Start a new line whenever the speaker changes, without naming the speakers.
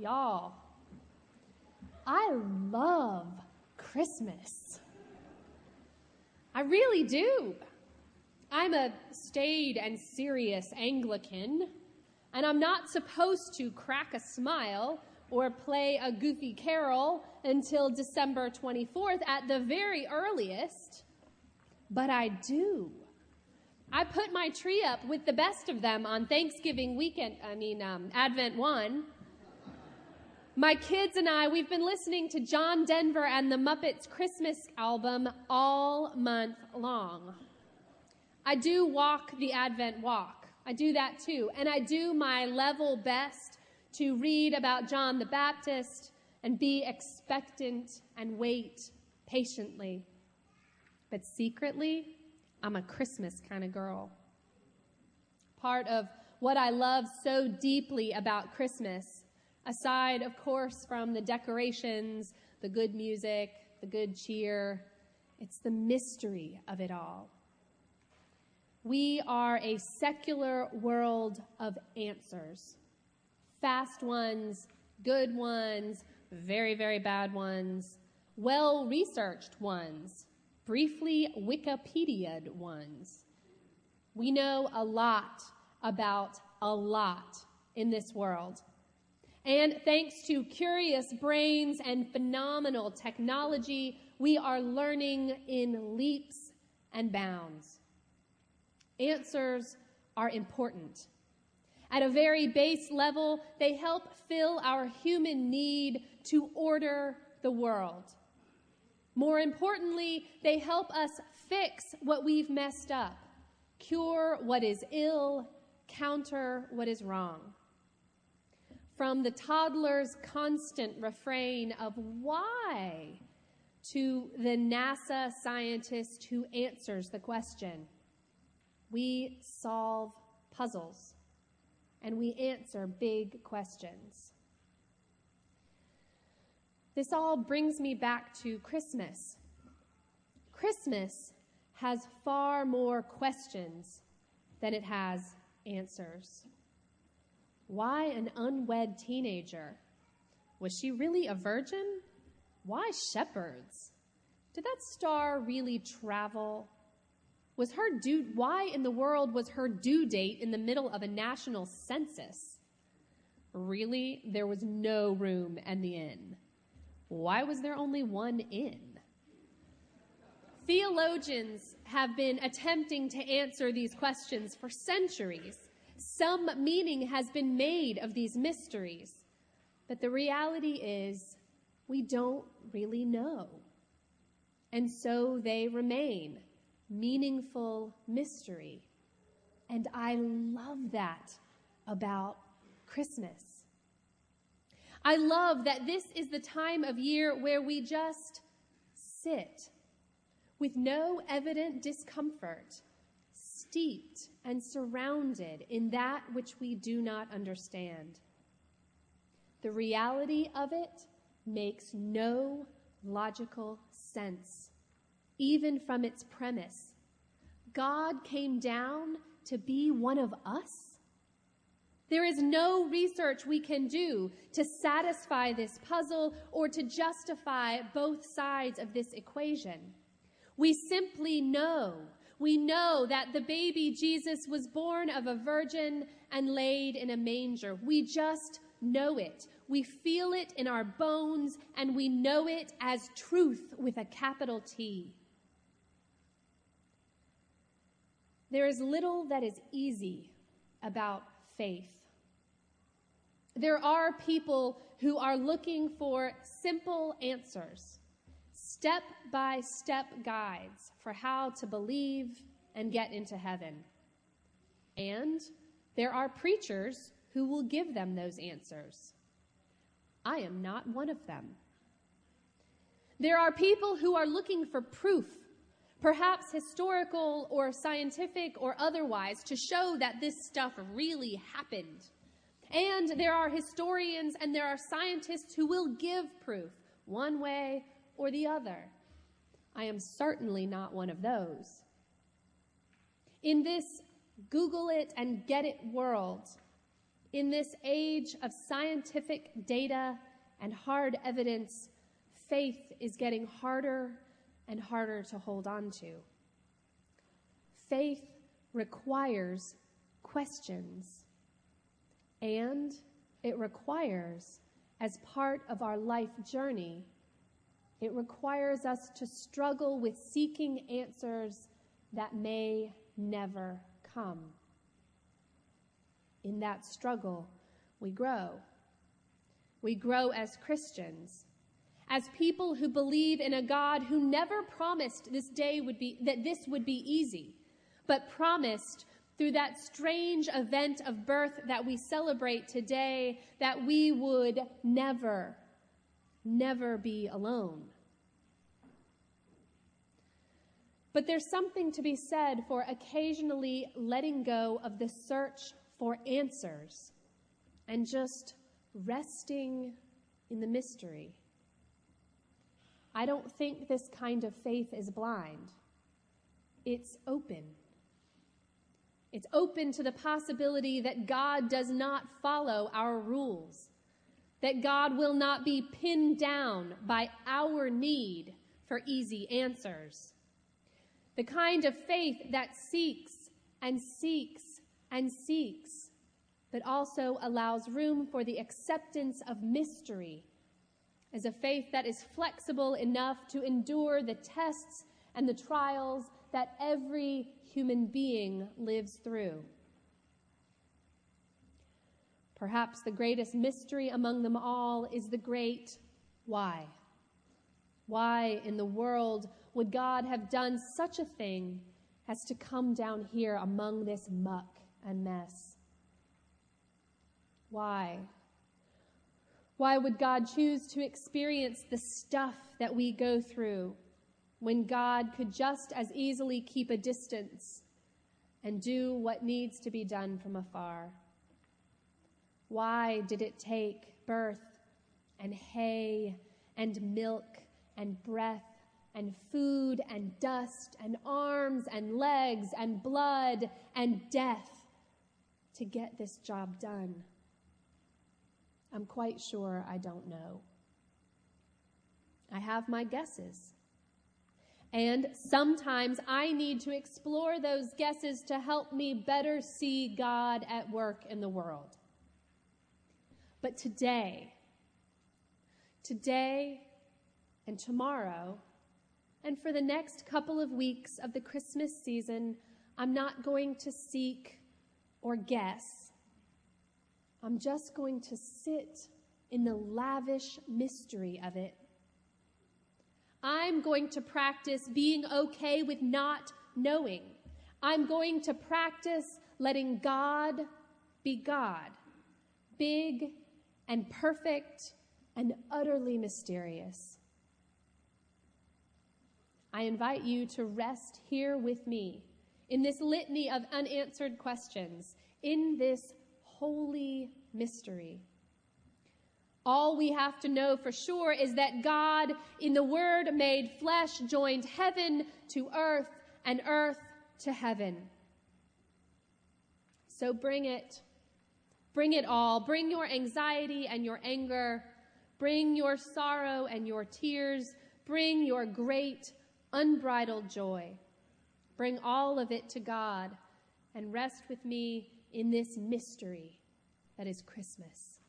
Y'all, I love Christmas. I really do. I'm a staid and serious Anglican, and I'm not supposed to crack a smile or play a goofy carol until December 24th at the very earliest, but I do. I put my tree up with the best of them on Thanksgiving weekend, I mean, um, Advent 1. My kids and I, we've been listening to John Denver and the Muppets Christmas album all month long. I do walk the Advent walk. I do that too. And I do my level best to read about John the Baptist and be expectant and wait patiently. But secretly, I'm a Christmas kind of girl. Part of what I love so deeply about Christmas, aside, of course, from the decorations, the good music, the good cheer, it's the mystery of it all. We are a secular world of answers fast ones, good ones, very, very bad ones, well researched ones, briefly Wikipedia'd ones. We know a lot about a lot in this world. And thanks to curious brains and phenomenal technology, we are learning in leaps and bounds. Answers are important. At a very base level, they help fill our human need to order the world. More importantly, they help us fix what we've messed up, cure what is ill, counter what is wrong. From the toddler's constant refrain of why to the NASA scientist who answers the question, we solve puzzles and we answer big questions. This all brings me back to Christmas. Christmas has far more questions than it has answers. Why an unwed teenager? Was she really a virgin? Why shepherds? Did that star really travel? Was her due, why in the world was her due date in the middle of a national census? Really, there was no room in the inn. Why was there only one inn? Theologians have been attempting to answer these questions for centuries. Some meaning has been made of these mysteries. But the reality is, we don't really know. And so they remain meaningful mystery. And I love that about Christmas. I love that this is the time of year where we just sit with no evident discomfort, steeped and surrounded in that which we do not understand. The reality of it makes no logical sense, even from its premise. God came down to be one of us? There is no research we can do to satisfy this puzzle or to justify both sides of this equation. We simply know. We know that the baby Jesus was born of a virgin and laid in a manger. We just know it. We feel it in our bones and we know it as truth with a capital T. There is little that is easy about faith. There are people who are looking for simple answers, step by step guides for how to believe and get into heaven. And there are preachers who will give them those answers. I am not one of them. There are people who are looking for proof, perhaps historical or scientific or otherwise, to show that this stuff really happened. And there are historians and there are scientists who will give proof one way or the other. I am certainly not one of those. In this Google it and get it world, In this age of scientific data and hard evidence, faith is getting harder and harder to hold on to. Faith requires questions, and it requires, as part of our life journey, it requires us to struggle with seeking answers that may never come. In that struggle, we grow. We grow as Christians, as people who believe in a God who never promised this day would be, that this would be easy, but promised through that strange event of birth that we celebrate today that we would never, never be alone. But there's something to be said for occasionally letting go of the search for answers and just resting in the mystery. I don't think this kind of faith is blind. It's open. It's open to the possibility that God does not follow our rules, that God will not be pinned down by our need for easy answers. The kind of faith that seeks and seeks and seeks, but also allows room for the acceptance of mystery as a faith that is flexible enough to endure the tests and the trials that every human being lives through. Perhaps the greatest mystery among them all is the great why. Why in the world would God have done such a thing as to come down here among this muck and mess? Why? Why would God choose to experience the stuff that we go through when God could just as easily keep a distance and do what needs to be done from afar? Why did it take birth and hay and milk and breath and food and dust and arms and legs and blood and death to get this job done? I'm quite sure I don't know. I have my guesses. And sometimes I need to explore those guesses to help me better see God at work in the world. But today, today and tomorrow, and for the next couple of weeks of the Christmas season, I'm not going to seek or guess. I'm just going to sit in the lavish mystery of it. I'm going to practice being okay with not knowing. I'm going to practice letting God be God, big and perfect and utterly mysterious. I invite you to rest here with me in this litany of unanswered questions, in this holy mystery. All we have to know for sure is that God, in the Word made flesh, joined heaven to earth and earth to heaven. So bring it. Bring it all. Bring your anxiety and your anger. Bring your sorrow and your tears. Bring your great, unbridled joy. Bring all of it to God and rest with me in this mystery that is Christmas.